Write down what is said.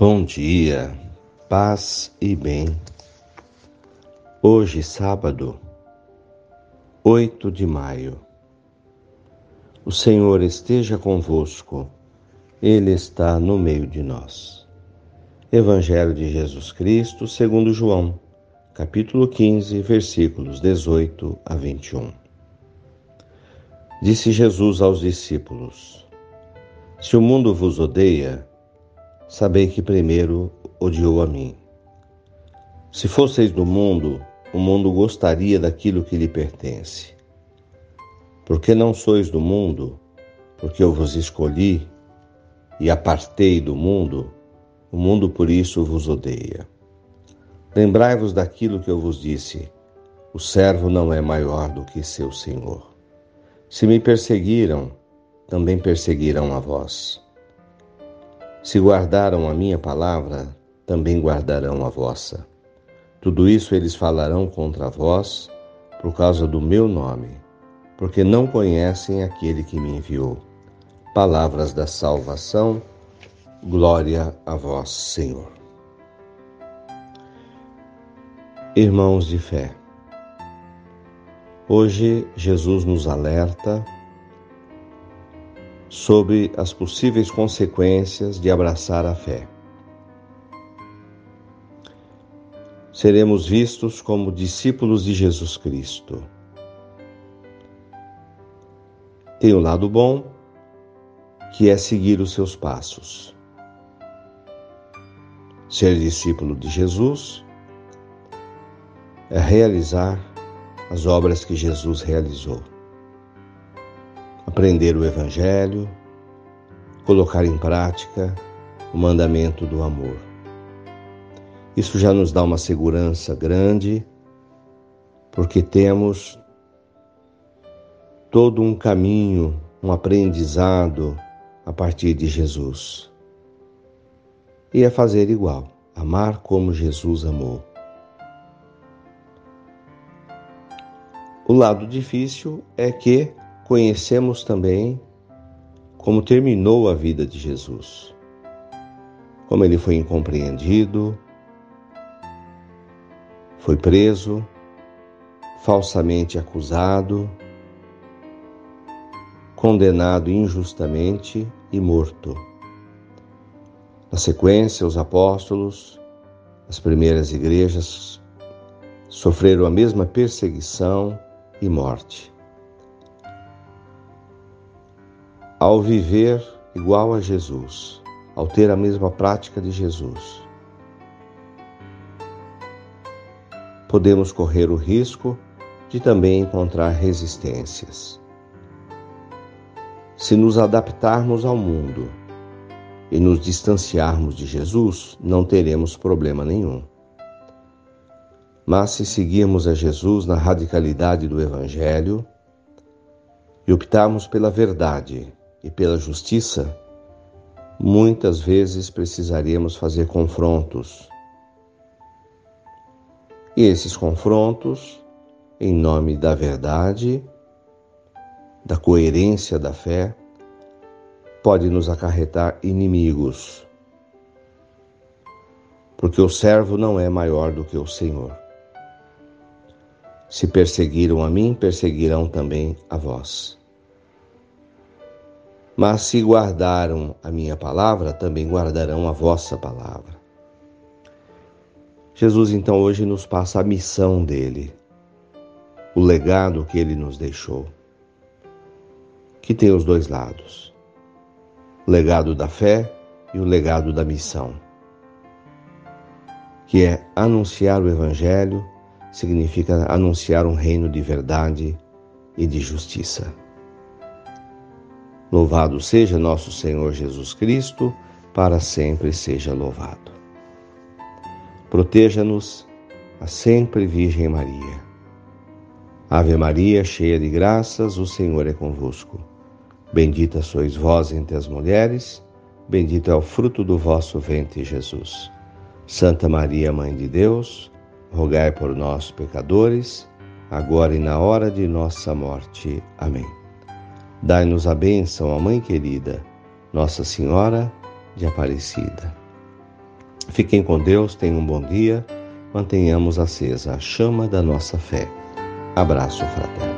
Bom dia, paz e bem. Hoje, sábado, 8 de maio. O Senhor esteja convosco, Ele está no meio de nós. Evangelho de Jesus Cristo, segundo João, capítulo 15, versículos 18 a 21. Disse Jesus aos discípulos: Se o mundo vos odeia, sabei que primeiro odiou a mim. Se fosseis do mundo, o mundo gostaria daquilo que lhe pertence. Porque não sois do mundo, porque eu vos escolhi e apartei do mundo, o mundo por isso vos odeia. Lembrai-vos daquilo que eu vos disse: o servo não é maior do que seu senhor. Se me perseguiram, também perseguirão a vós. Se guardaram a minha palavra, também guardarão a vossa. Tudo isso eles falarão contra vós por causa do meu nome, porque não conhecem aquele que me enviou. Palavras da salvação, glória a vós, Senhor. Irmãos de fé, hoje Jesus nos alerta sobre as possíveis consequências de abraçar a fé. Seremos vistos como discípulos de Jesus Cristo. Tem o um lado bom, que é seguir os seus passos. Ser discípulo de Jesus é realizar as obras que Jesus realizou aprender o Evangelho, colocar em prática o mandamento do amor. Isso já nos dá uma segurança grande, porque temos todo um caminho, um aprendizado a partir de Jesus. E é fazer igual, amar como Jesus amou. O lado difícil é que conhecemos também como terminou a vida de Jesus, como ele foi incompreendido, foi preso, falsamente acusado, condenado injustamente e morto. Na sequência, os apóstolos, as primeiras igrejas, sofreram a mesma perseguição e morte. Ao viver igual a Jesus, ao ter a mesma prática de Jesus, podemos correr o risco de também encontrar resistências. Se nos adaptarmos ao mundo e nos distanciarmos de Jesus, não teremos problema nenhum. Mas se seguirmos a Jesus na radicalidade do Evangelho e optarmos pela verdade, e pela justiça, muitas vezes precisaremos fazer confrontos. E esses confrontos, em nome da verdade, da coerência da fé, pode nos acarretar inimigos. Porque o servo não é maior do que o Senhor. Se perseguiram a mim, perseguirão também a vós. Mas se guardaram a minha palavra, também guardarão a vossa palavra. Jesus então hoje nos passa a missão dele, o legado que ele nos deixou, que tem os dois lados: o legado da fé e o legado da missão, que é anunciar o Evangelho, significa anunciar um reino de verdade e de justiça. Louvado seja nosso Senhor Jesus Cristo, para sempre seja louvado. Proteja-nos a sempre Virgem Maria. Ave Maria, cheia de graças, o Senhor é convosco. Bendita sois vós entre as mulheres, bendito é o fruto do vosso ventre, Jesus. Santa Maria, Mãe de Deus, rogai por nós, pecadores, agora e na hora de nossa morte. Amém. Dai-nos a bênção, a Mãe querida, Nossa Senhora de Aparecida. Fiquem com Deus, tenham um bom dia, mantenhamos acesa a chama da nossa fé. Abraço fraterno.